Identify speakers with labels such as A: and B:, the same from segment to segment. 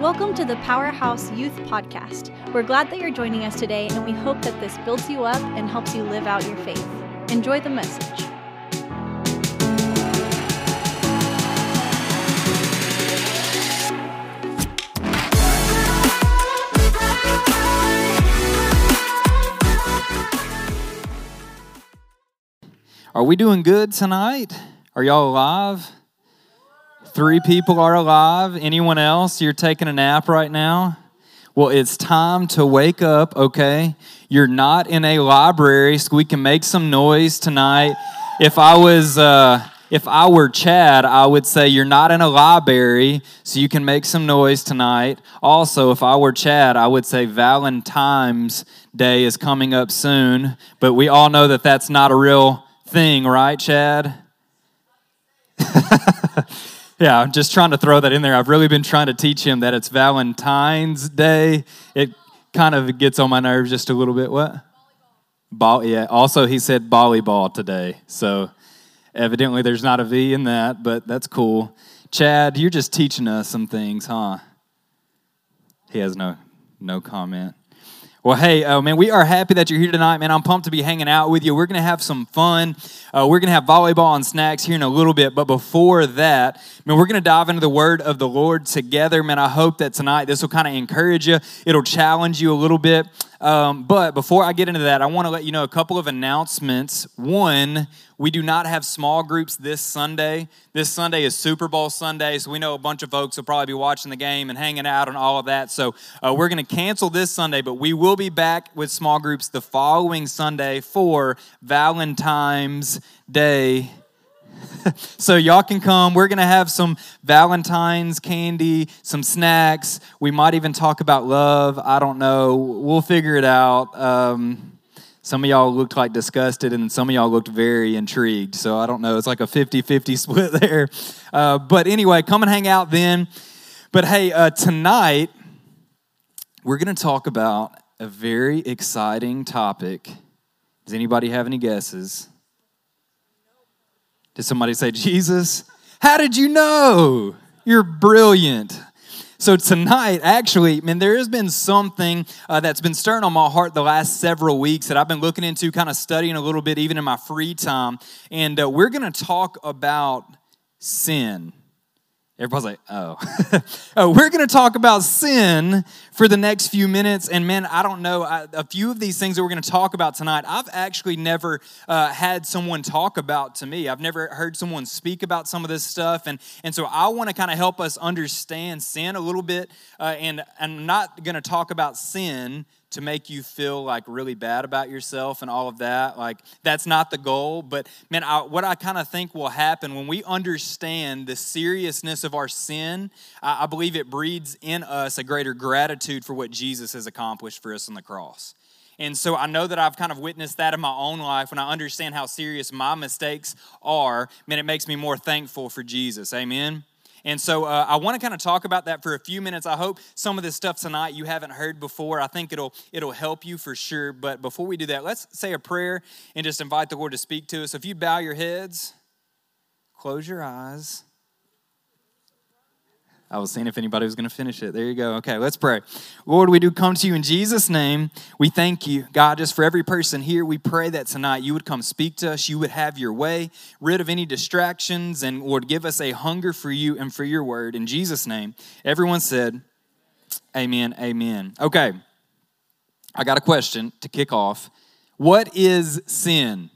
A: Welcome to the Powerhouse Youth Podcast. We're glad that you're joining us today, and we hope that this builds you up and helps you live out your faith. Enjoy the message.
B: Are we doing good tonight? Are y'all alive? Three people are alive. Anyone else? You're taking a nap right now? Well, it's time to wake up, okay? You're not in a library, so we can make some noise tonight. If I was, uh, if I were Chad, I would say you're not in a library, so you can make some noise tonight. Also, if I were Chad, I would say Valentine's Day is coming up soon, but we all know that that's not a real thing, right, Chad? yeah, I'm just trying to throw that in there. I've really been trying to teach him that it's Valentine's Day. It kind of gets on my nerves just a little bit. What? Ball, yeah. Also, he said volleyball today. So evidently there's not a V in that, but that's cool. Chad, you're just teaching us some things, huh? He has no no comment. Well, hey, uh, man, we are happy that you're here tonight, man. I'm pumped to be hanging out with you. We're going to have some fun. Uh, we're going to have volleyball and snacks here in a little bit. But before that, man, we're going to dive into the word of the Lord together. Man, I hope that tonight this will kind of encourage you, it'll challenge you a little bit. Um, but before I get into that, I want to let you know a couple of announcements. One, we do not have small groups this Sunday. This Sunday is Super Bowl Sunday, so we know a bunch of folks will probably be watching the game and hanging out and all of that. So uh, we're going to cancel this Sunday, but we will be back with small groups the following Sunday for Valentine's Day so y'all can come. We're going to have some Valentine's candy, some snacks. We might even talk about love. I don't know. We'll figure it out. Um, some of y'all looked like disgusted, and some of y'all looked very intrigued. So I don't know. It's like a 50 50 split there. Uh, but anyway, come and hang out then. But hey, uh, tonight, we're going to talk about a very exciting topic. Does anybody have any guesses? Did somebody say, Jesus, how did you know? You're brilliant. So tonight, actually, man, there has been something uh, that's been stirring on my heart the last several weeks that I've been looking into, kind of studying a little bit, even in my free time. And uh, we're going to talk about sin. Everybody's like, oh. oh we're going to talk about sin for the next few minutes. And man, I don't know, I, a few of these things that we're going to talk about tonight, I've actually never uh, had someone talk about to me. I've never heard someone speak about some of this stuff. And, and so I want to kind of help us understand sin a little bit. Uh, and I'm not going to talk about sin to make you feel like really bad about yourself and all of that. Like, that's not the goal. But, man, I, what I kind of think will happen when we understand the seriousness of our sin, I, I believe it breeds in us a greater gratitude for what Jesus has accomplished for us on the cross. And so I know that I've kind of witnessed that in my own life when I understand how serious my mistakes are. Man, it makes me more thankful for Jesus. Amen. And so uh, I want to kind of talk about that for a few minutes. I hope some of this stuff tonight you haven't heard before. I think it'll it'll help you for sure. But before we do that, let's say a prayer and just invite the Lord to speak to us. If you bow your heads, close your eyes. I was seeing if anybody was going to finish it. There you go. Okay, let's pray. Lord, we do come to you in Jesus' name. We thank you, God, just for every person here. We pray that tonight you would come speak to us. You would have your way, rid of any distractions, and Lord, give us a hunger for you and for your word. In Jesus' name, everyone said, Amen, amen. Okay, I got a question to kick off. What is sin?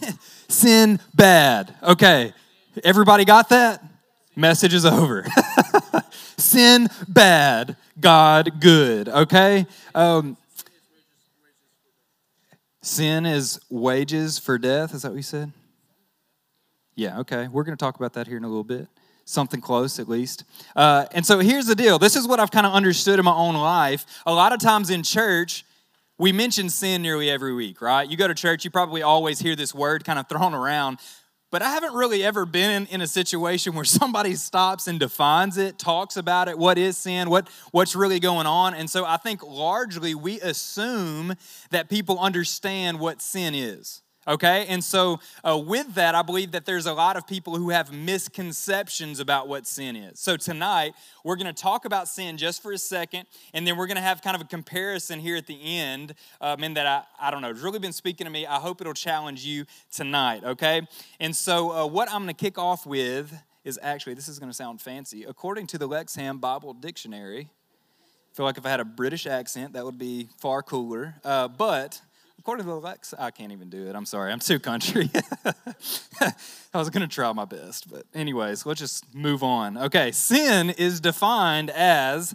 B: sin bad. Okay, everybody got that? Message is over. Sin bad, God good. Okay? Um, sin is wages for death. Is that what you said? Yeah, okay. We're going to talk about that here in a little bit. Something close, at least. Uh, and so here's the deal this is what I've kind of understood in my own life. A lot of times in church, we mention sin nearly every week, right? You go to church, you probably always hear this word kind of thrown around. But I haven't really ever been in, in, a situation where somebody stops and defines it, talks about it, what is sin, what, what's really going on. And so I think largely we assume that people understand what sin is. Okay, and so uh, with that, I believe that there's a lot of people who have misconceptions about what sin is. So tonight, we're to talk about sin just for a second, and then we're to have kind of a comparison here at the end. Um, and that I, I don't know, it's really been speaking to me. I hope it'll challenge you tonight. Okay, and so uh, what I'm to kick off with is actually this is to sound fancy. According to the Lexham Bible Dictionary, I feel like if I had a British accent, that would be far cooler. Uh, but according to Lex, I can't even do it. I'm sorry. I'm too country. I was going to try my best. But, anyways, let's just move on. Okay, sin is defined as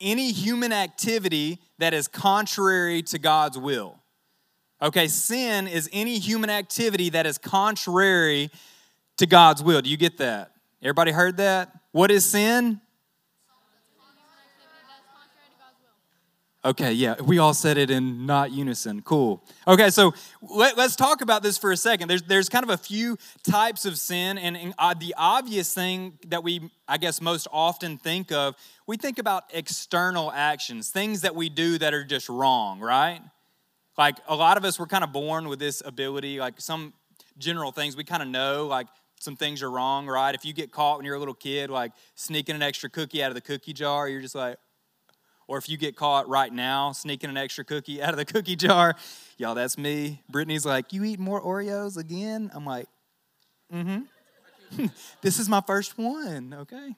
B: any human activity that is contrary to God's will. Okay, sin is any human activity that is contrary to God's will. Do you get that? Everybody heard that? What is sin? Okay, yeah, we all said it in not unison. Cool. Okay, so let, us talk about this for a second. There's, there's kind of a few types of sin, and, and uh, the obvious thing that we, I guess, most often think of, we think about external actions, things that we do that are just wrong, right? Like a lot of us, we're kind of born with this ability, like some general things we kind of know, like some things are wrong, right? If you get caught when you're a little kid, like sneaking an extra cookie out of the cookie jar, you're just like, or if you get caught right now sneaking an extra cookie out of the cookie jar, y'all, that's me. Brittany's like, You eat more Oreos again? I'm like, Mm hmm. this is my first one, okay?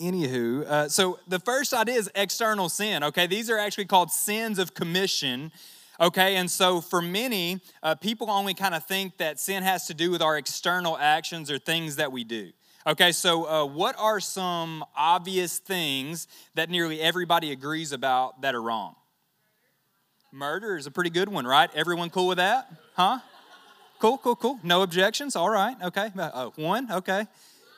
B: Anywho, uh, so the first idea is external sin, okay? These are actually called sins of commission. Okay, and so for many, uh, people only kind of think that sin has to do with our external actions or things that we do. Okay, so uh, what are some obvious things that nearly everybody agrees about that are wrong? Murder is a pretty good one, right? Everyone cool with that? Huh? Cool, cool, cool. No objections? All right, okay. Uh, uh one, okay.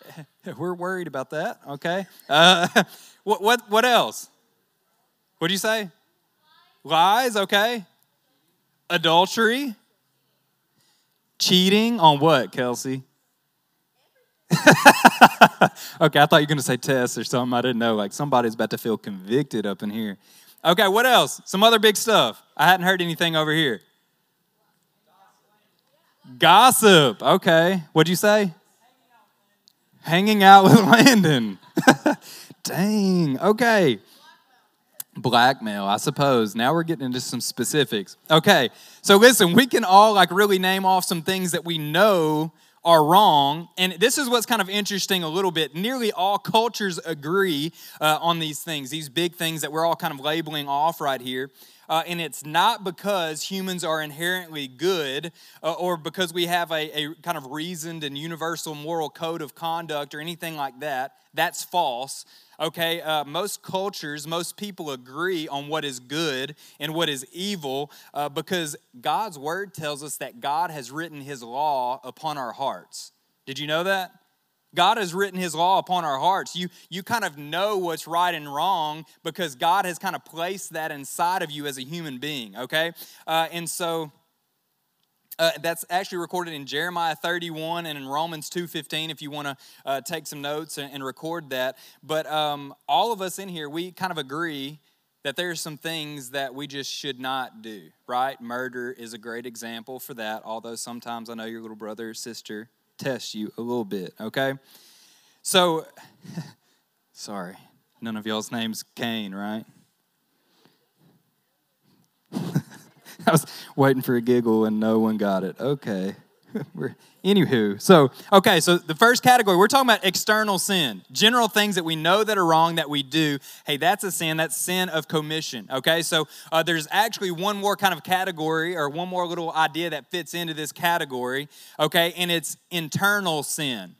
B: We're worried about that, okay. Uh, what, what, what else? What do you say? Lies, okay. Adultery. Cheating on what, Kelsey? okay, I thought you were going to say test or something. I didn't know. Like somebody's about to feel convicted up in here. Okay, what else? Some other big stuff. I hadn't heard anything over here. Gossip. Okay. What'd you say? Hanging out with Landon. Dang. Okay. Blackmail, I suppose. Now we're getting into some specifics. Okay. So listen, we can all like really name off some things that we know are wrong. And this is what's kind of interesting a little bit. Nearly all cultures agree uh, on these things, these big things that we're all kind of labeling off right here. Uh, and it's not because humans are inherently good uh, or because we have a, a kind of reasoned and universal moral code of conduct or anything like that. That's false. Okay, uh, most cultures, most people agree on what is good and what is evil uh, because God's word tells us that God has written his law upon our hearts. Did you know that? God has written his law upon our hearts. You, you kind of know what's right and wrong because God has kind of placed that inside of you as a human being, okay? Uh, and so uh, that's actually recorded in Jeremiah 31 and in Romans 2:15. If you want to uh, take some notes and, and record that, but um, all of us in here, we kind of agree that there are some things that we just should not do. Right? Murder is a great example for that. Although sometimes I know your little brother or sister tests you a little bit. Okay, so sorry, none of y'all's name's Cain, right? I was waiting for a giggle and no one got it. Okay. Anywho, so, okay, so the first category, we're talking about external sin, general things that we know that are wrong that we do. Hey, that's a sin, that's sin of commission, okay? So uh, there's actually one more kind of category or one more little idea that fits into this category, okay? And it's internal sin.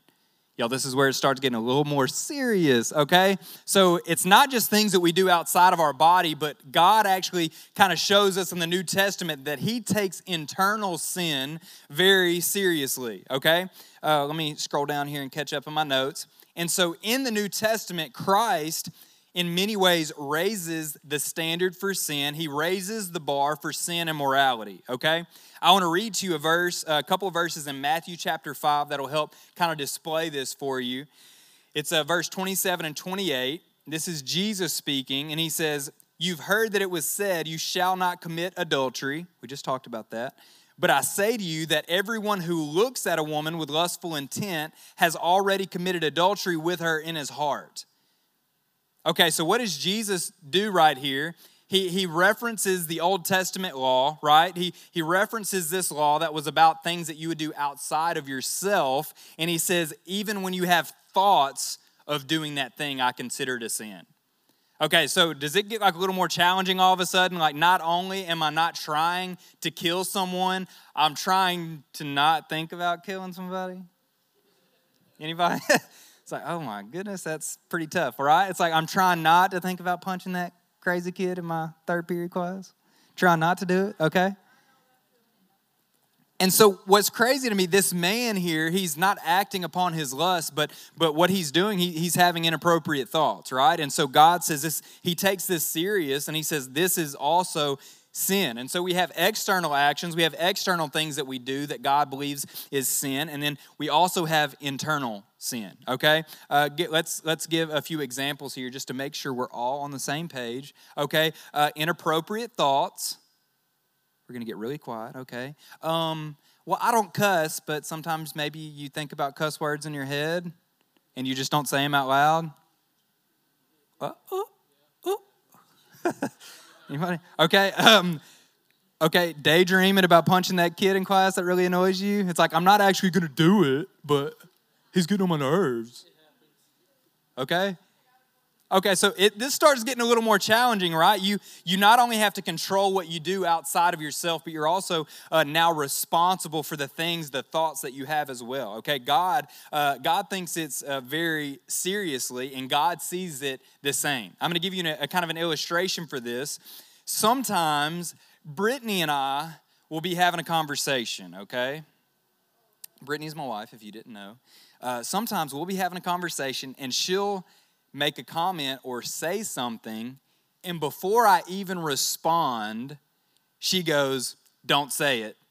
B: Y'all, this is where it starts getting a little more serious, okay? So it's not just things that we do outside of our body, but God actually kind of shows us in the New Testament that He takes internal sin very seriously, okay? Uh, let me scroll down here and catch up on my notes. And so in the New Testament, Christ in many ways raises the standard for sin. He raises the bar for sin and morality, okay? I want to read to you a verse, a couple of verses in Matthew chapter 5 that'll help kind of display this for you. It's uh, verse 27 and 28. This is Jesus speaking, and he says, You've heard that it was said, You shall not commit adultery. We just talked about that. But I say to you that everyone who looks at a woman with lustful intent has already committed adultery with her in his heart. Okay, so what does Jesus do right here? He, he references the Old Testament law, right? He, he references this law that was about things that you would do outside of yourself. And he says, even when you have thoughts of doing that thing, I consider it a sin. Okay, so does it get like a little more challenging all of a sudden? Like, not only am I not trying to kill someone, I'm trying to not think about killing somebody? Anybody? it's like, oh my goodness, that's pretty tough, right? It's like I'm trying not to think about punching that crazy kid in my third period class. Trying not to do it, okay? And so what's crazy to me, this man here, he's not acting upon his lust, but but what he's doing, he, he's having inappropriate thoughts, right? And so God says this, he takes this serious and he says this is also sin. And so we have external actions, we have external things that we do that God believes is sin, and then we also have internal sin. Okay, uh, get, let's let's give a few examples here just to make sure we're all on the same page. Okay, uh, inappropriate thoughts we're to get really quiet, okay? Um, well, I don't cuss, but sometimes maybe you think about cuss words in your head and you just don't say them out loud. Uh, oh, oh. Anybody? Okay. Um, okay. Daydreaming about punching that kid in class that really annoys you. It's like I'm not actually going to do it, but he's getting on my nerves. Okay. Okay, so it, this starts getting a little more challenging, right? You, you not only have to control what you do outside of yourself, but you're also uh, now responsible for the things, the thoughts that you have as well. Okay, God, uh, God thinks it's uh, very seriously, and God sees it the same. I'm going to give you a, a kind of an illustration for this. Sometimes Brittany and I will be having a conversation. Okay, Brittany's my wife, if you didn't know. Uh, sometimes we'll be having a conversation, and she'll make a comment or say something, and before I even respond, she goes, Don't say it.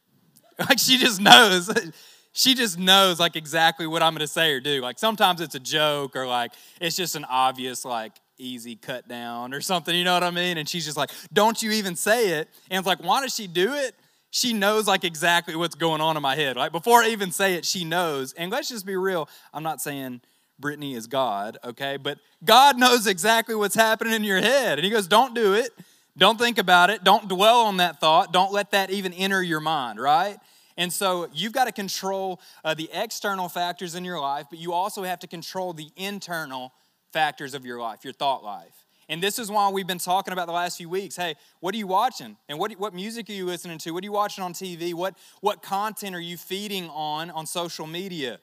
B: Like she just knows. She just knows like exactly what I'm gonna say or do. Like sometimes it's a joke or like it's just an obvious like easy cut down or something, you know what I mean? And she's just like, Don't you even say it. And it's like, why does she do it? She knows like exactly what's going on in my head. Like before I even say it, she knows. And let's just be real. I'm not saying Brittany is God, okay? But God knows exactly what's happening in your head. And He goes, Don't do it. Don't think about it. Don't dwell on that thought. Don't let that even enter your mind, right? And so you've got to control uh, the external factors in your life, but you also have to control the internal factors of your life, your thought life. And this is why we've been talking about the last few weeks. Hey, what are you watching? And what, what music are you listening to? What are you watching on TV? What, what content are you feeding on on social media?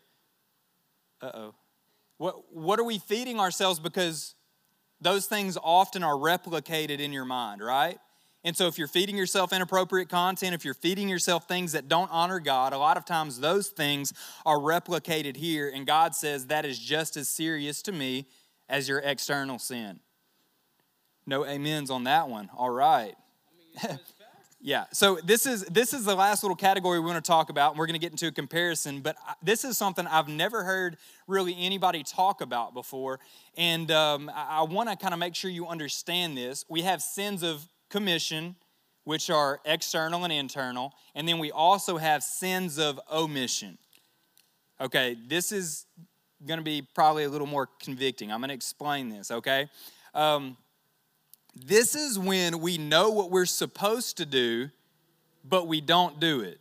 B: Uh oh. What, what are we feeding ourselves? Because those things often are replicated in your mind, right? And so, if you're feeding yourself inappropriate content, if you're feeding yourself things that don't honor God, a lot of times those things are replicated here. And God says that is just as serious to me as your external sin. No amens on that one. All right. Yeah. So this is this is the last little category we want to talk about, and we're going to get into a comparison. But this is something I've never heard really anybody talk about before, and um, I, I want to kind of make sure you understand this. We have sins of commission, which are external and internal, and then we also have sins of omission. Okay, this is going to be probably a little more convicting. I'm going to explain this. Okay. Um, this is when we know what we're supposed to do, but we don't do it.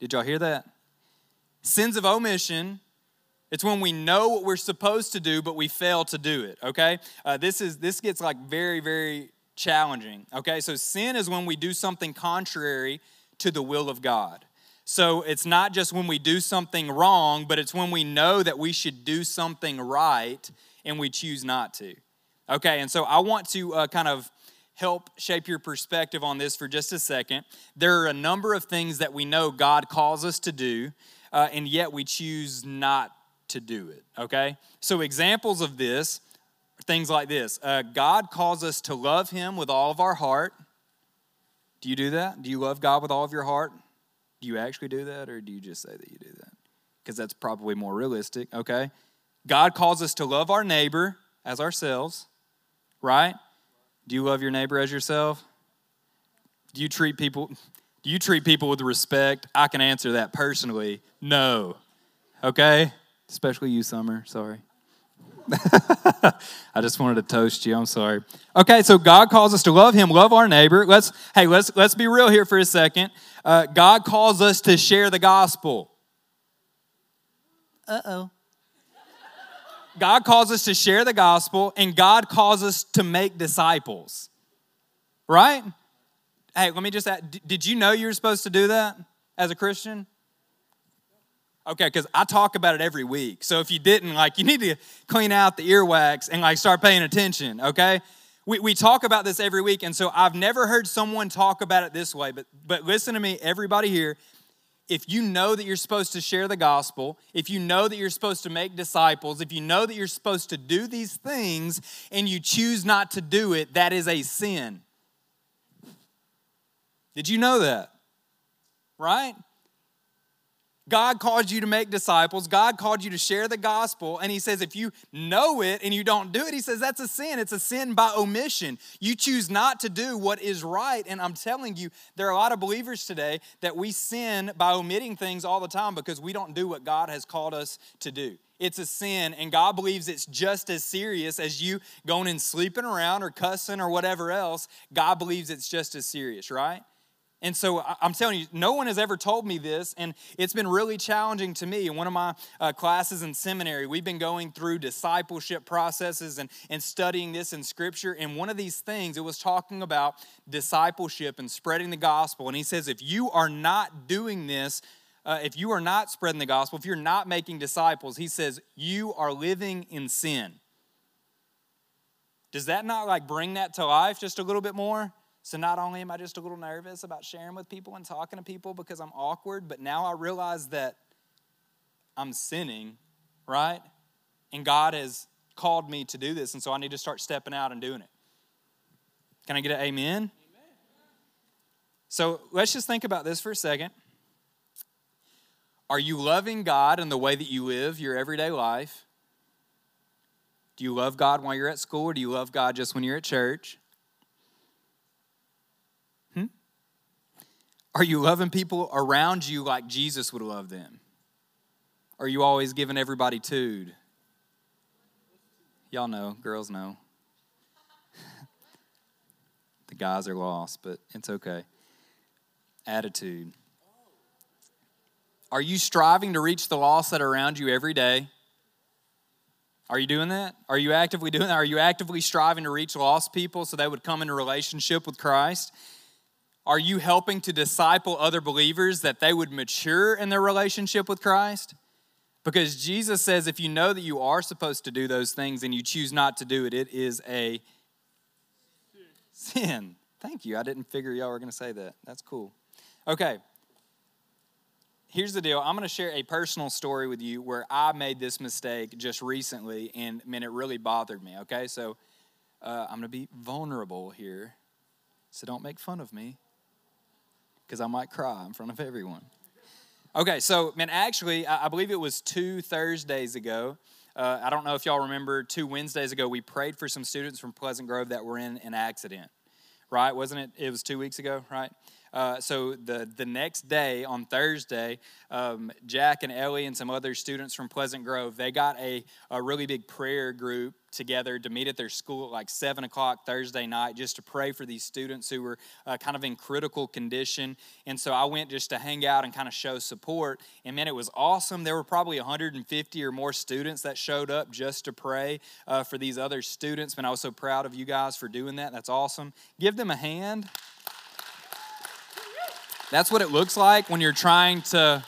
B: Did y'all hear that? Sins of omission, it's when we know what we're supposed to do, but we fail to do it, okay? Uh, this, is, this gets like very, very challenging, okay? So sin is when we do something contrary to the will of God. So it's not just when we do something wrong, but it's when we know that we should do something right and we choose not to. Okay, and so I want to uh, kind of help shape your perspective on this for just a second. There are a number of things that we know God calls us to do, uh, and yet we choose not to do it. Okay, so examples of this things like this uh, God calls us to love Him with all of our heart. Do you do that? Do you love God with all of your heart? Do you actually do that, or do you just say that you do that? Because that's probably more realistic, okay? God calls us to love our neighbor as ourselves, right? Do you love your neighbor as yourself? do you treat people do you treat people with respect? I can answer that personally. No. Okay? Especially you, Summer. Sorry. I just wanted to toast you. I'm sorry. Okay, so God calls us to love Him, love our neighbor. Let's hey, let's let's be real here for a second. Uh, God calls us to share the gospel. Uh oh. God calls us to share the gospel, and God calls us to make disciples. Right? Hey, let me just add did you know you were supposed to do that as a Christian? Okay, because I talk about it every week. So if you didn't, like, you need to clean out the earwax and, like, start paying attention, okay? We, we talk about this every week, and so I've never heard someone talk about it this way, but, but listen to me, everybody here. If you know that you're supposed to share the gospel, if you know that you're supposed to make disciples, if you know that you're supposed to do these things and you choose not to do it, that is a sin. Did you know that? Right? God called you to make disciples. God called you to share the gospel. And He says, if you know it and you don't do it, He says that's a sin. It's a sin by omission. You choose not to do what is right. And I'm telling you, there are a lot of believers today that we sin by omitting things all the time because we don't do what God has called us to do. It's a sin, and God believes it's just as serious as you going and sleeping around or cussing or whatever else. God believes it's just as serious, right? And so I'm telling you, no one has ever told me this, and it's been really challenging to me. In one of my uh, classes in seminary, we've been going through discipleship processes and, and studying this in Scripture. And one of these things, it was talking about discipleship and spreading the gospel. And he says, if you are not doing this, uh, if you are not spreading the gospel, if you're not making disciples, he says, you are living in sin. Does that not like bring that to life just a little bit more? So not only am I just a little nervous about sharing with people and talking to people because I'm awkward, but now I realize that I'm sinning, right? And God has called me to do this, and so I need to start stepping out and doing it. Can I get an amen? amen? So let's just think about this for a second. Are you loving God in the way that you live your everyday life? Do you love God while you're at school, or do you love God just when you're at church? Are you loving people around you like Jesus would love them? Are you always giving everybody tude? Y'all know, girls know. the guys are lost, but it's okay. Attitude. Are you striving to reach the lost that are around you every day? Are you doing that? Are you actively doing that? Are you actively striving to reach lost people so they would come into relationship with Christ? Are you helping to disciple other believers that they would mature in their relationship with Christ? Because Jesus says if you know that you are supposed to do those things and you choose not to do it, it is a sin. Thank you. I didn't figure y'all were going to say that. That's cool. Okay. Here's the deal. I'm going to share a personal story with you where I made this mistake just recently, and man, it really bothered me. Okay, so uh, I'm going to be vulnerable here, so don't make fun of me because I might cry in front of everyone. Okay, so, man, actually, I believe it was two Thursdays ago. Uh, I don't know if y'all remember, two Wednesdays ago, we prayed for some students from Pleasant Grove that were in an accident, right? Wasn't it? It was two weeks ago, right? Uh, so the, the next day on Thursday, um, Jack and Ellie and some other students from Pleasant Grove, they got a, a really big prayer group together to meet at their school at like 7 o'clock Thursday night just to pray for these students who were uh, kind of in critical condition. And so I went just to hang out and kind of show support. And man, it was awesome. There were probably 150 or more students that showed up just to pray uh, for these other students. And I was so proud of you guys for doing that. That's awesome. Give them a hand. That's what it looks like when you're trying to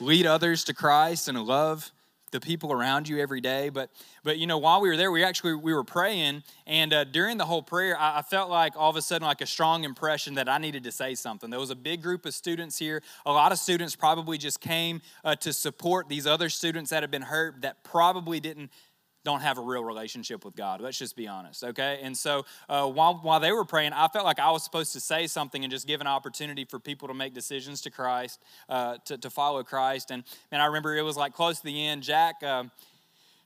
B: lead others to Christ and love the people around you every day. But but you know, while we were there, we actually we were praying, and uh, during the whole prayer, I, I, felt like all of a sudden like a strong impression that I needed to say something. There was a big group of students here. A lot of students probably just came uh, to support these other students that had been hurt that probably didn't don't have a real relationship with God. Let's just be honest, okay? And so uh, while, while they were praying, I felt like I was supposed to say something and just give an opportunity for people to make decisions to Christ, uh, to, to follow Christ. And, and I remember it was like close to the end, Jack. Um,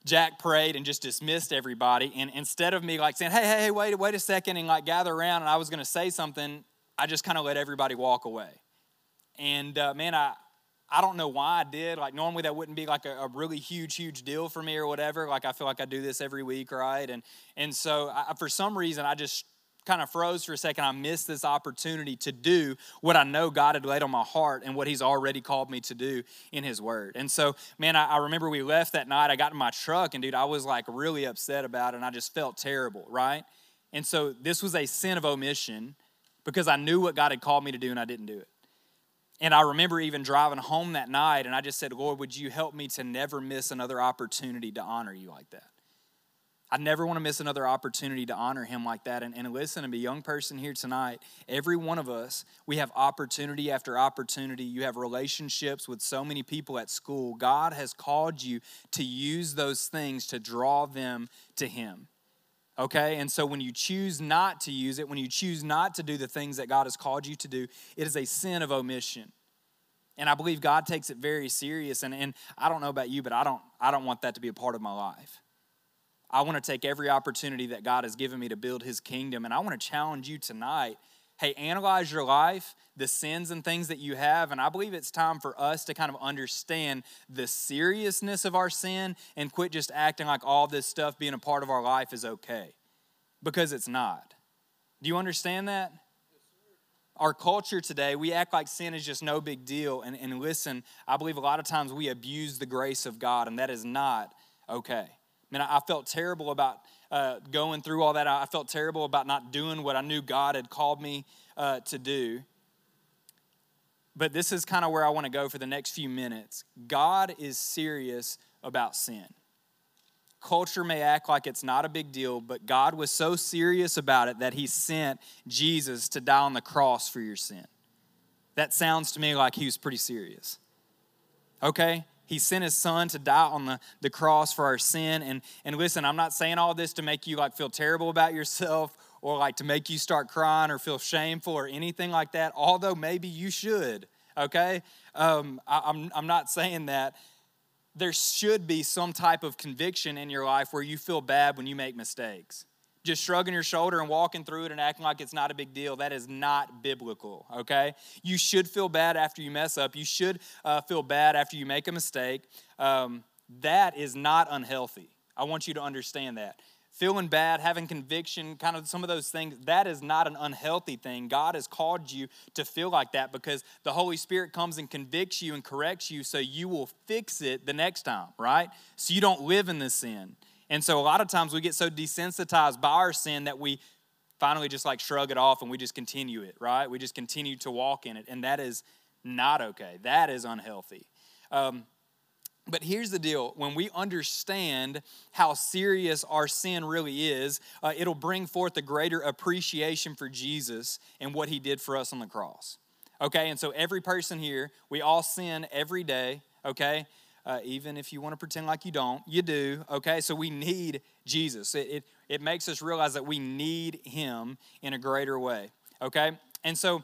B: Jack prayed and just dismissed everybody. And instead of me like saying, hey, hey, hey, wait, wait a second, and like gather around, and I was going to say something, I just kind of let everybody walk away. And uh, man, I, I don't know why I did. Like normally that wouldn't be like a, a, really huge, huge deal for me or whatever. Like I feel like I do this every week, right? And and so I, for some reason I just kind of froze for a second. I missed this opportunity to do what I know God had laid on my heart and what He's already called me to do in His Word. And so, man, I, I remember we left that night. I got in my truck, and dude, I was like really upset about it, and I just felt terrible, right? And so this was a sin of omission because I knew what God had called me to do, and I didn't do it. And I remember even driving home that night, and I just said, Lord, would you help me to never miss another opportunity to honor you like that? I never want to miss another opportunity to honor him like that. And, listen, and listen to me, young person here tonight, every one of us, we have opportunity after opportunity. You have relationships with so many people at school. God has called you to use those things to draw them to him. Okay? And so when you choose not to use it, when you choose not to do the things that God has called you to do, it is a sin of omission. And I believe God takes it very serious. And, and I don't know about you, but I don't, I don't want that to be a part of my life. I want to take every opportunity that God has given me to build his kingdom. And I want to challenge you tonight hey, analyze your life, the sins and things that you have. And I believe it's time for us to kind of understand the seriousness of our sin and quit just acting like all this stuff being a part of our life is okay because it's not. Do you understand that? our culture today, we act like sin is just no big deal. And, and listen, I believe a lot of times we abuse the grace of God, and that is not okay. I mean, I felt terrible about uh, going through all that. I felt terrible about not doing what I knew God had called me uh, to do. But this is kind of where I want to go for the next few minutes. God is serious about sin. Culture may act like it's not a big deal, but God was so serious about it that He sent Jesus to die on the cross for your sin. That sounds to me like He was pretty serious. Okay? He sent his son to die on the, the cross for our sin. And, and listen, I'm not saying all this to make you like feel terrible about yourself or like to make you start crying or feel shameful or anything like that, although maybe you should, okay? Um, I, I'm, I'm not saying that. There should be some type of conviction in your life where you feel bad when you make mistakes just shrugging your shoulder and walking through it and acting like it's not a big deal. That is not biblical, okay? You should feel bad after you mess up. You should uh, feel bad after you make a mistake. Um, that is not unhealthy. I want you to understand that. Feeling bad, having conviction, kind of some of those things, that is not an unhealthy thing. God has called you to feel like that because the Holy Spirit comes and convicts you and corrects you so you will fix it the next time, right? So you don't live in this sin. And so a lot of times we get so desensitized by our sin that we finally just like shrug it off and we just continue it, right? We just continue to walk in it. And that is not okay. That is unhealthy. Um, but here's the deal when we understand how serious our sin really is, uh, it'll bring forth a greater appreciation for Jesus and what he did for us on the cross. Okay, and so every person here, we all sin every day, okay? Uh, even if you want to pretend like you don't, you do, okay? So we need Jesus. It, it, it makes us realize that we need Him in a greater way, okay? And so,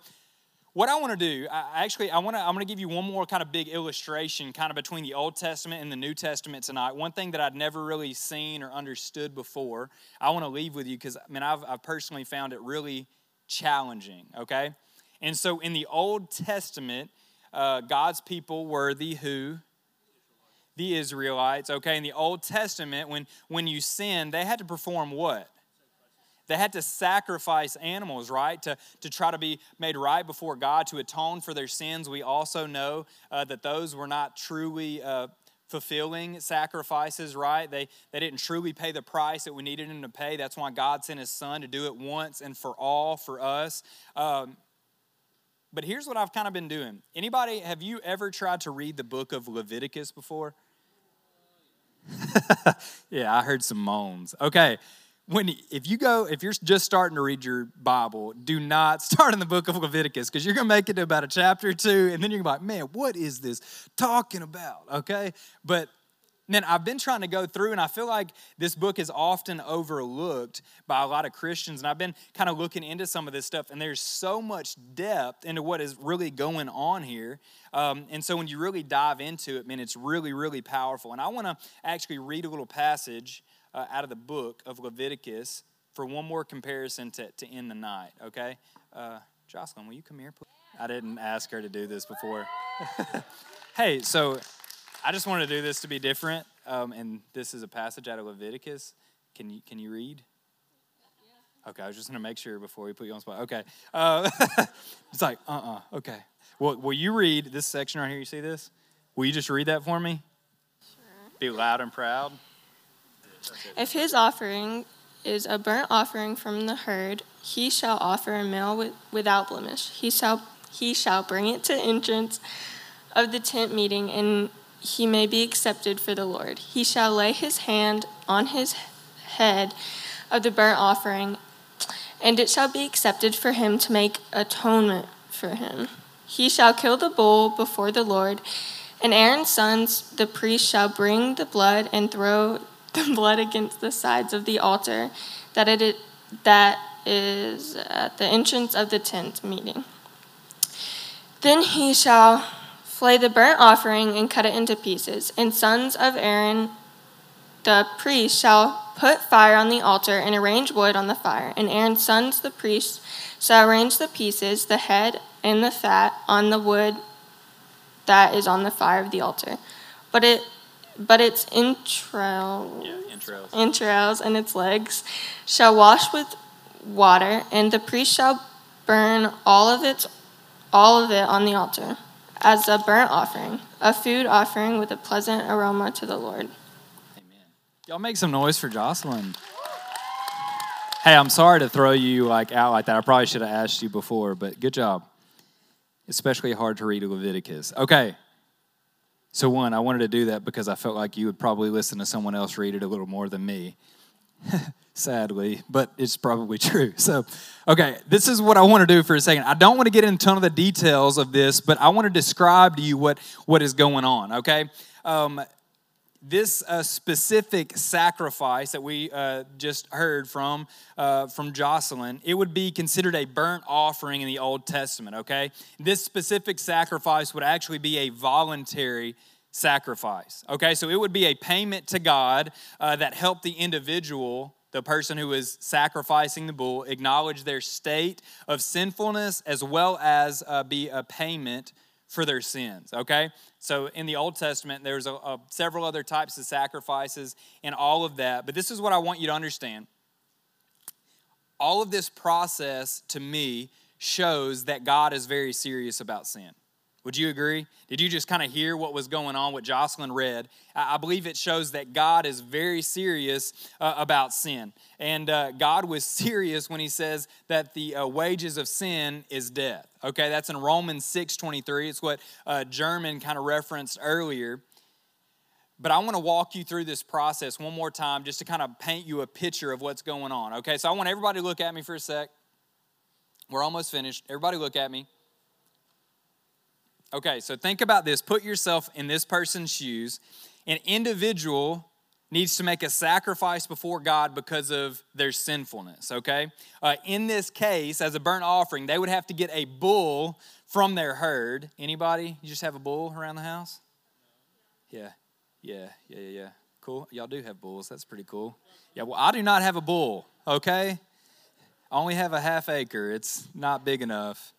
B: what I want to do, I actually, I want to, I'm going to give you one more kind of big illustration, kind of between the Old Testament and the New Testament tonight. One thing that I'd never really seen or understood before, I want to leave with you because, I mean, I've, I've personally found it really challenging, okay? And so, in the Old Testament, uh, God's people were the who? The Israelites, okay, in the Old Testament, when, when you sin, they had to perform what? They had to sacrifice animals, right, to, to try to be made right before God, to atone for their sins. We also know uh, that those were not truly uh, fulfilling sacrifices, right? They, they didn't truly pay the price that we needed them to pay. That's why God sent His Son to do it once and for all for us. Um, but here's what I've kind of been doing. Anybody, have you ever tried to read the book of Leviticus before? yeah, I heard some moans. Okay. When if you go if you're just starting to read your Bible, do not start in the book of Leviticus because you're gonna make it to about a chapter or two, and then you're gonna be like, man, what is this talking about? Okay, but then I've been trying to go through, and I feel like this book is often overlooked by a lot of Christians. And I've been kind of looking into some of this stuff, and there's so much depth into what is really going on here. Um, and so when you really dive into it, man, it's really, really powerful. And I want to actually read a little passage uh, out of the book of Leviticus for one more comparison to, to end the night, okay? Uh, Jocelyn, will you come here, please? I didn't ask her to do this before. hey, so I just wanted to do this to be different, um, and this is a passage out of Leviticus. Can you can you read? Okay, I was just gonna make sure before we put you on spot. Okay, uh, it's like uh uh-uh, uh Okay, well, will you read this section right here? You see this? Will you just read that for me? Sure. Be loud and proud.
C: If his offering is a burnt offering from the herd, he shall offer a male with, without blemish. He shall he shall bring it to entrance of the tent meeting, and he may be accepted for the Lord. He shall lay his hand on his head of the burnt offering, and it shall be accepted for him to make atonement for him. He shall kill the bull before the Lord, and Aaron's sons, the priest, shall bring the blood and throw the blood against the sides of the altar that it that is at the entrance of the tent meeting. Then he shall flay the burnt offering and cut it into pieces, and sons of Aaron the priest shall put fire on the altar and arrange wood on the fire, and Aaron's sons the priests shall arrange the pieces, the head and the fat on the wood that is on the fire of the altar. But it but its entrails,
B: yeah, entrails.
C: entrails and its legs shall wash with water, and the priest shall burn all of its all of it on the altar as a burnt offering, a food offering with a pleasant aroma to the Lord.
B: Amen. Y'all make some noise for Jocelyn. Hey, I'm sorry to throw you like out like that. I probably should have asked you before, but good job. Especially hard to read Leviticus. Okay. So one, I wanted to do that because I felt like you would probably listen to someone else read it a little more than me. sadly, but it's probably true. So, okay, this is what I want to do for a second. I don't want to get into a ton of the details of this, but I want to describe to you what, what is going on, okay? Um, this uh, specific sacrifice that we uh, just heard from uh, from Jocelyn, it would be considered a burnt offering in the Old Testament. Okay, this specific sacrifice would actually be a voluntary sacrifice. Okay, so it would be a payment to God uh, that helped the individual, the person who was sacrificing the bull, acknowledge their state of sinfulness as well as uh, be a payment for their sins. Okay, so in the Old Testament, there's a, a, several other types of sacrifices and all of that, but this is what I want you to understand. All of this process to me shows that God is very serious about sin. Would you agree? Did you just kind of hear what was going on, what Jocelyn read? I believe it shows that God is very serious uh, about sin. And uh, God was serious when he says that the uh, wages of sin is death. Okay, that's in Romans 6 23. It's what uh, German kind of referenced earlier. But I want to walk you through this process one more time just to kind of paint you a picture of what's going on. Okay, so I want everybody to look at me for a sec. We're almost finished. Everybody look at me. Okay, so think about this. Put yourself in this person's shoes. An individual needs to make a sacrifice before God because of their sinfulness, okay? Uh, in this case, as a burnt offering, they would have to get a bull from their herd. Anybody? You just have a bull around the house? Yeah, yeah, yeah, yeah, yeah. Cool. Y'all do have bulls. That's pretty cool. Yeah, well, I do not have a bull, okay? I only have a half acre. It's not big enough.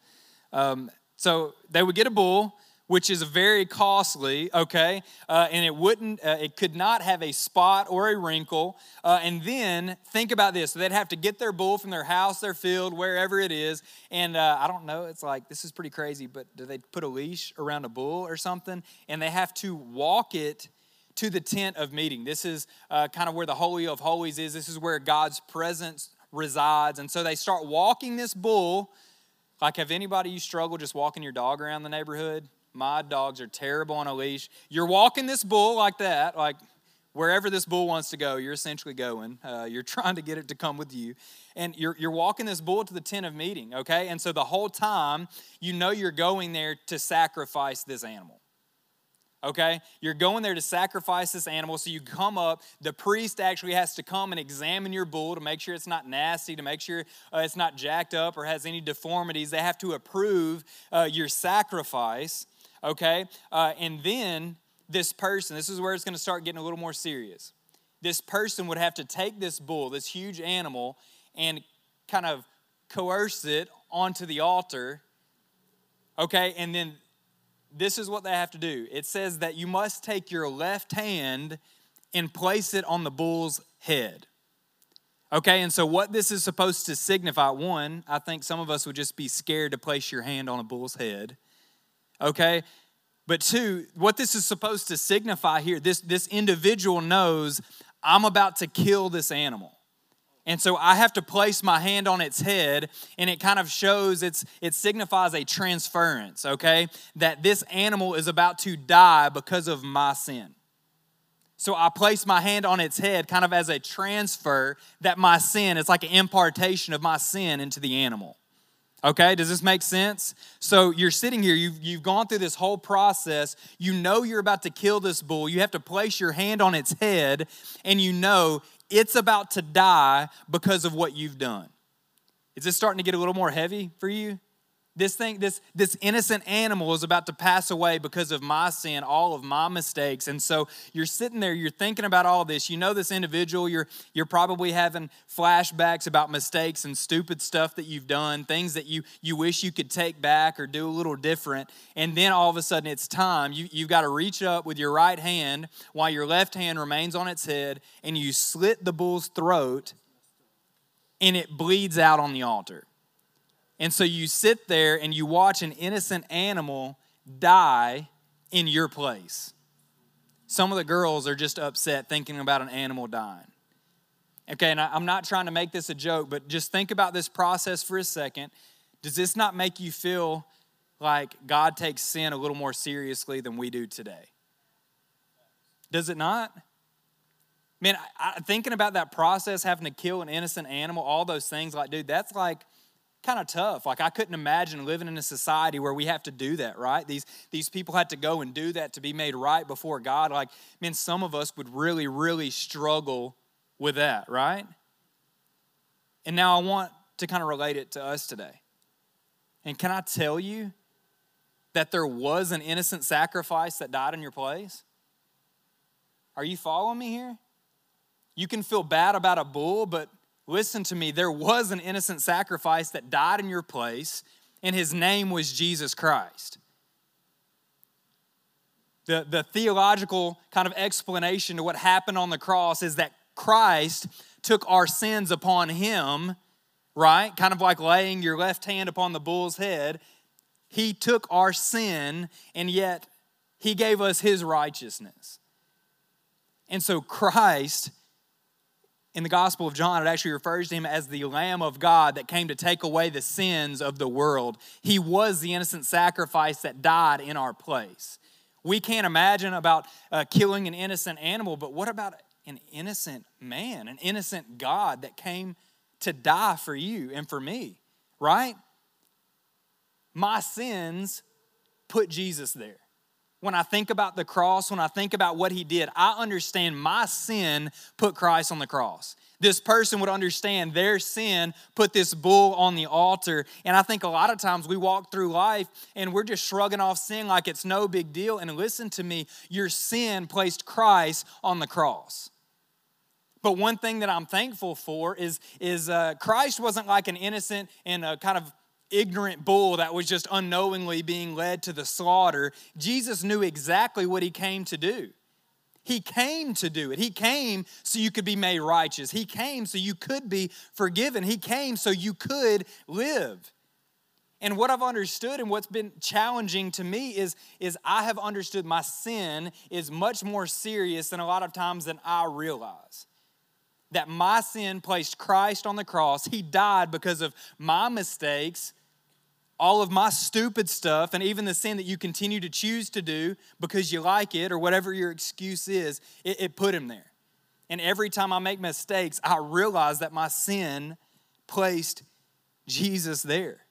B: Um, so they would get a bull, which is very costly, okay? Uh, and it wouldn't, uh, it could not have a spot or a wrinkle. Uh, and then think about this so they'd have to get their bull from their house, their field, wherever it is. And uh, I don't know, it's like, this is pretty crazy, but do they put a leash around a bull or something? And they have to walk it to the tent of meeting. This is uh, kind of where the Holy of Holies is. This is where God's presence resides. And so they start walking this bull like, have anybody you struggle just walking your dog around the neighborhood? My dogs are terrible on a leash. You're walking this bull like that, like wherever this bull wants to go, you're essentially going. Uh, you're trying to get it to come with you. And you're, you're walking this bull to the tent of meeting, okay? And so the whole time, you know you're going there to sacrifice this animal okay? You're going there to sacrifice this animal, so you come up. The priest actually has to come and examine your bull to make sure it's not nasty, to make sure uh, it's not jacked up or has any deformities. They have to approve uh, your sacrifice, okay? Uh, and then this person, this is where it's going to start getting a little more serious. This person would have to take this bull, this huge animal, and kind of coerce it onto the altar. Okay, and then this is what they have to do it says that you must take your left hand and place it on the bull's head. Okay, and so what this is supposed to signify one, I think some of us would just be scared to place your hand on a bull's head. Okay, but two, what this is supposed to signify here, this, this individual knows I'm about to kill this animal. And so I have to place my hand on its head, and it kind of shows it's it signifies a transference, okay? That this animal is about to die because of my sin. So I place my hand on its head kind of as a transfer that my sin, it's like an impartation of my sin into the animal. Okay, does this make sense? So you're sitting here, you've, you've gone through this whole process. You know you're about to kill this bull. You have to place your hand on its head, and you know it's about to die because of what you've done. Is this starting to get a little more heavy for you? This thing, this, this innocent animal is about to pass away because of my sin, all of my mistakes. And so you're sitting there, you're thinking about all this. You know this individual, you're, you're probably having flashbacks about mistakes and stupid stuff that you've done, things that you, you wish you could take back or do a little different. And then all of a sudden it's time. You, you've got to reach up with your right hand while your left hand remains on its head, and you slit the bull's throat, and it bleeds out on the altar. And so you sit there and you watch an innocent animal die in your place. Some of the girls are just upset thinking about an animal dying. Okay, and I'm not trying to make this a joke, but just think about this process for a second. Does this not make you feel like God takes sin a little more seriously than we do today? Does it not? Man, I, I, thinking about that process, having to kill an innocent animal, all those things, like, dude, that's like kind of tough. Like I couldn't imagine living in a society where we have to do that, right? These these people had to go and do that to be made right before God. Like, man, some of us would really, really struggle with that, right? And now I want to kind of relate it to us today. And can I tell you that there was an innocent sacrifice that died in your place? Are you following me here? You can feel bad about a bull, but Listen to me, there was an innocent sacrifice that died in your place, and his name was Jesus Christ. The, the theological kind of explanation to what happened on the cross is that Christ took our sins upon him, right? Kind of like laying your left hand upon the bull's head. He took our sin, and yet he gave us his righteousness. And so Christ in the Gospel of John, it actually refers to him as the Lamb of God that came to take away the sins of the world. He was the innocent sacrifice that died in our place. We can't imagine about uh, killing an innocent animal, but what about an innocent man, an innocent God that came to die for you and for me, right? My sins put Jesus there when I think about the cross, when I think about what he did, I understand my sin put Christ on the cross. This person would understand their sin put this bull on the altar. And I think a lot of times we walk through life and we're just shrugging off sin like it's no big deal. And listen to me, your sin placed Christ on the cross. But one thing that I'm thankful for is, is uh, Christ wasn't like an innocent and a kind of ignorant bull that was just unknowingly being led to the slaughter. Jesus knew exactly what he came to do. He came to do it. He came so you could be made righteous. He came so you could be forgiven. He came so you could live. And what I've understood and what's been challenging to me is, is I have understood my sin is much more serious than a lot of times than I realize that my sin placed Christ on the cross. He died because of my mistakes all of my stupid stuff and even the sin that you continue to choose to do because you like it or whatever your excuse is, it, it put him there. And every time I make mistakes, I realize that my sin placed Jesus there.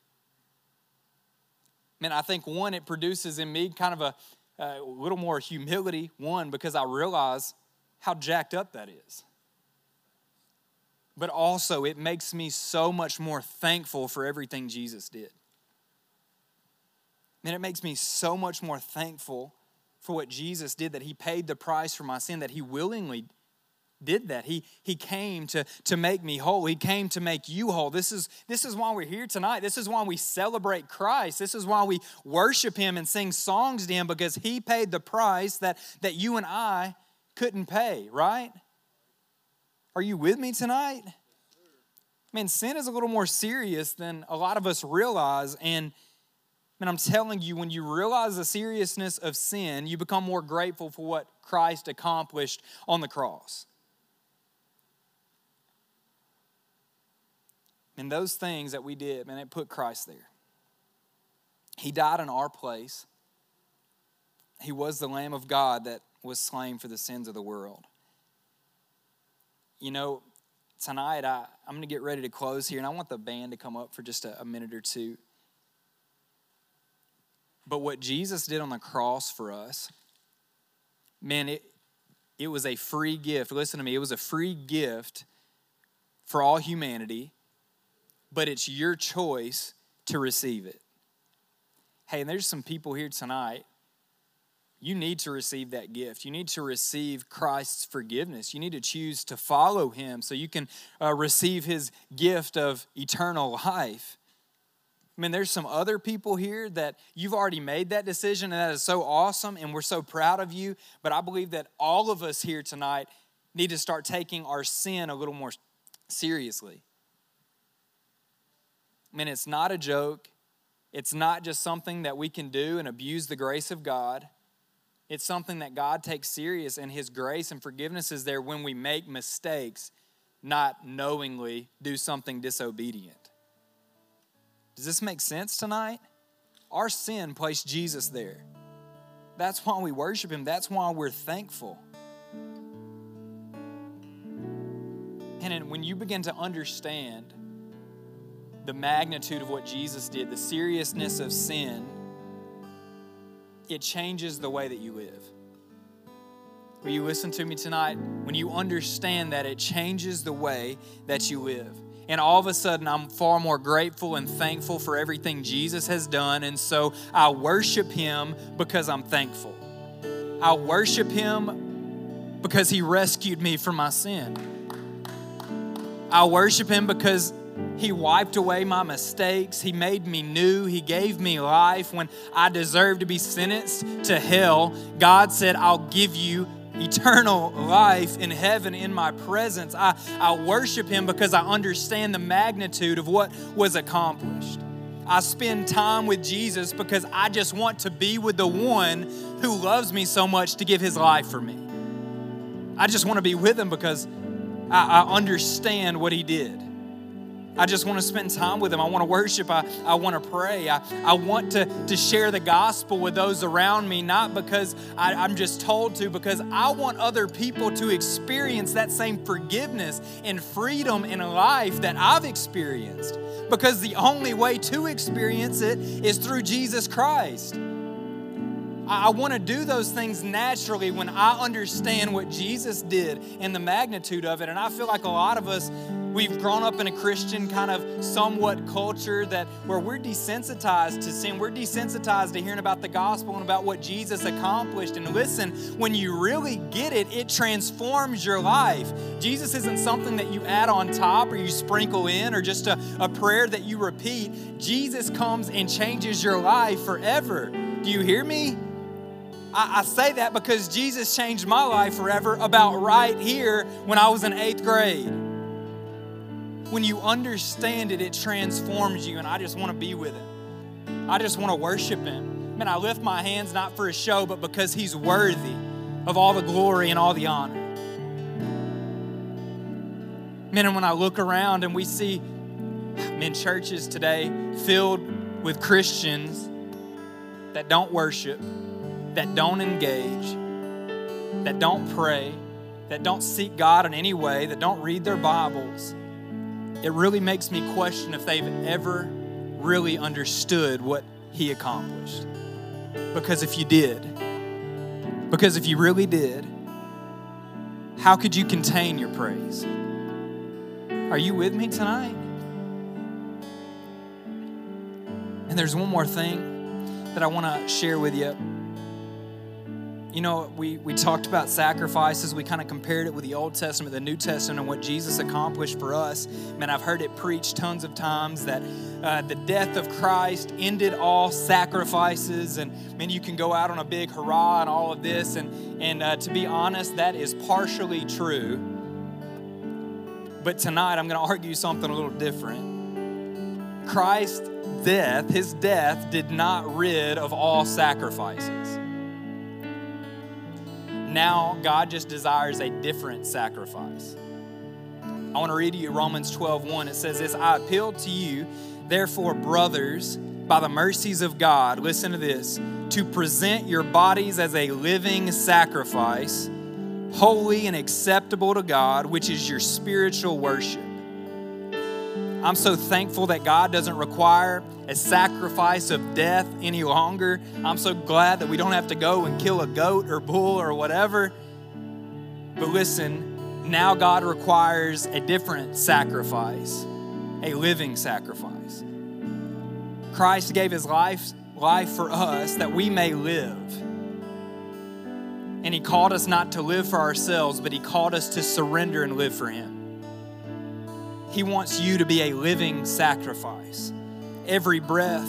B: Man, I think one, it produces in me kind of a, a little more humility, one, because I realize how jacked up that is. But also, it makes me so much more thankful for everything Jesus did. Man, it makes me so much more thankful for what Jesus did, that He paid the price for my sin, that He willingly did that. He, he came to, to make me whole. He came to make you whole. This is, this is why we're here tonight. This is why we celebrate Christ. This is why we worship Him and sing songs to Him because He paid the price that, that you and I couldn't pay, right? Are you with me tonight? Man, sin is a little more serious than a lot of us realize. And man, I'm telling you, when you realize the seriousness of sin, you become more grateful for what Christ accomplished on the cross. And those things that we did, man, it put Christ there. He died in our place. He was the Lamb of God that was slain for the sins of the world. You know, tonight I, I'm going to get ready to close here, and I want the band to come up for just a, a minute or two. But what Jesus did on the cross for us, man, it, it was a free gift. Listen to me, it was a free gift for all humanity but it's your choice to receive it. Hey, and there's some people here tonight. You need to receive that gift. You need to receive Christ's forgiveness. You need to choose to follow Him so you can uh, receive His gift of eternal life. I mean, there's some other people here that you've already made that decision, and that is so awesome, and we're so proud of you. But I believe that all of us here tonight need to start taking our sin a little more seriously. I mean, it's not a joke. It's not just something that we can do and abuse the grace of God. It's something that God takes serious, and His grace and forgiveness is there when we make mistakes, not knowingly do something disobedient. Does this make sense tonight? Our sin placed Jesus there. That's why we worship Him, that's why we're thankful. And when you begin to understand the magnitude of what Jesus did, the seriousness of sin, it changes the way that you live. Will you listen to me tonight? When you understand that, it changes the way that you live. And all of a sudden, I'm far more grateful and thankful for everything Jesus has done. And so I worship Him because I'm thankful. I worship Him because He rescued me from my sin. I worship Him because he wiped away my mistakes. He made me new. He gave me life when I deserved to be sentenced to hell. God said, I'll give you eternal life in heaven in my presence. I, I worship Him because I understand the magnitude of what was accomplished. I spend time with Jesus because I just want to be with the one who loves me so much to give His life for me. I just want to be with Him because I, I understand what He did. I just want to spend time with Him. I want to worship. I, I want to pray. I, I want to, to share the gospel with those around me, not because I, I'm just told to, because I want other people to experience that same forgiveness and freedom in life that I've experienced. Because the only way to experience it is through Jesus Christ. I want to do those things naturally when I understand what Jesus did and the magnitude of it. And I feel like a lot of us, we've grown up in a Christian kind of somewhat culture that where we're desensitized to sin. We're desensitized to hearing about the gospel and about what Jesus accomplished. And listen, when you really get it, it transforms your life. Jesus isn't something that you add on top or you sprinkle in or just a, a prayer that you repeat. Jesus comes and changes your life forever. Do you hear me? I, I, say that because Jesus changed my life forever about right here when I was in eighth grade. When you understand it, it transforms you, and I just want to be with Him. I just want to worship Him. Man, I lift my hands not for a show, but because He's worthy of all the glory and all the honor. Man, and when I look around and we see men churches today filled with Christians that don't worship, that don't engage, that don't pray, that don't seek God in any way, that don't read their Bibles, it really makes me question if they've ever really understood what He accomplished. Because if you did, because if you really did, how could you contain your praise? Are you with me tonight? And there's one more thing that I want to share with you you know, we, we talked about sacrifices. We kind of compared it with the Old Testament, the New Testament, and what Jesus accomplished for us. Man, I've heard it preached tons of times that uh, the death of Christ ended all sacrifices. And man, you can go out on a big hurrah and all of this. And, and uh, to be honest, that is partially true. But tonight, I'm going to argue something a little different. Christ's death, his death, did not rid of all sacrifices now God just desires a different sacrifice. I want to read to you Romans 12 1. It says this I appeal to you, therefore, brothers, by the mercies of God, listen to this, to present your bodies as a living sacrifice, holy and acceptable to God, which is your spiritual worship. I'm so thankful that God doesn't require a sacrifice of death any longer. I'm so glad that we don't have to go and kill a goat or bull or whatever. But listen, now God requires a different sacrifice, a living sacrifice. Christ gave his life, life for us that we may live. And he called us not to live for ourselves, but he called us to surrender and live for him. He wants you to be a living sacrifice. Every breath,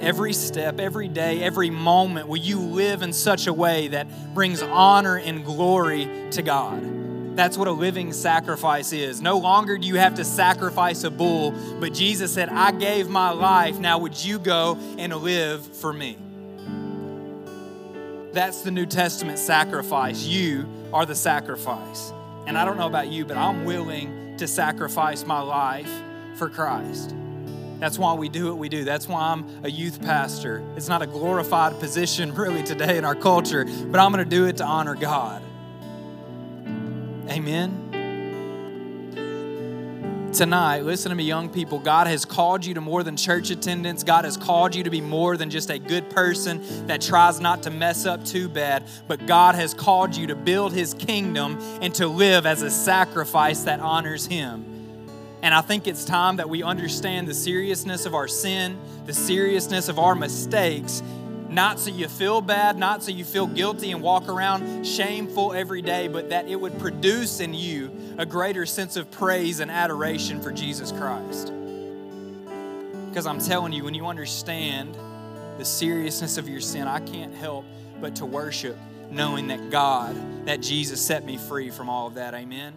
B: every step, every day, every moment, will you live in such a way that brings honor and glory to God? That's what a living sacrifice is. No longer do you have to sacrifice a bull, but Jesus said, I gave my life. Now, would you go and live for me? That's the New Testament sacrifice. You are the sacrifice. And I don't know about you, but I'm willing to sacrifice my life for Christ. That's why we do what we do. That's why I'm a youth pastor. It's not a glorified position really today in our culture, but I'm going to do it to honor God. Amen. Tonight, listen to me, young people. God has called you to more than church attendance. God has called you to be more than just a good person that tries not to mess up too bad. But God has called you to build His kingdom and to live as a sacrifice that honors Him. And I think it's time that we understand the seriousness of our sin, the seriousness of our mistakes, not so you feel bad, not so you feel guilty and walk around shameful every day, but that it would produce in you a greater sense of praise and adoration for Jesus Christ. Because I'm telling you, when you understand the seriousness of your sin, I can't help but to worship knowing that God, that Jesus set me free from all of that. Amen.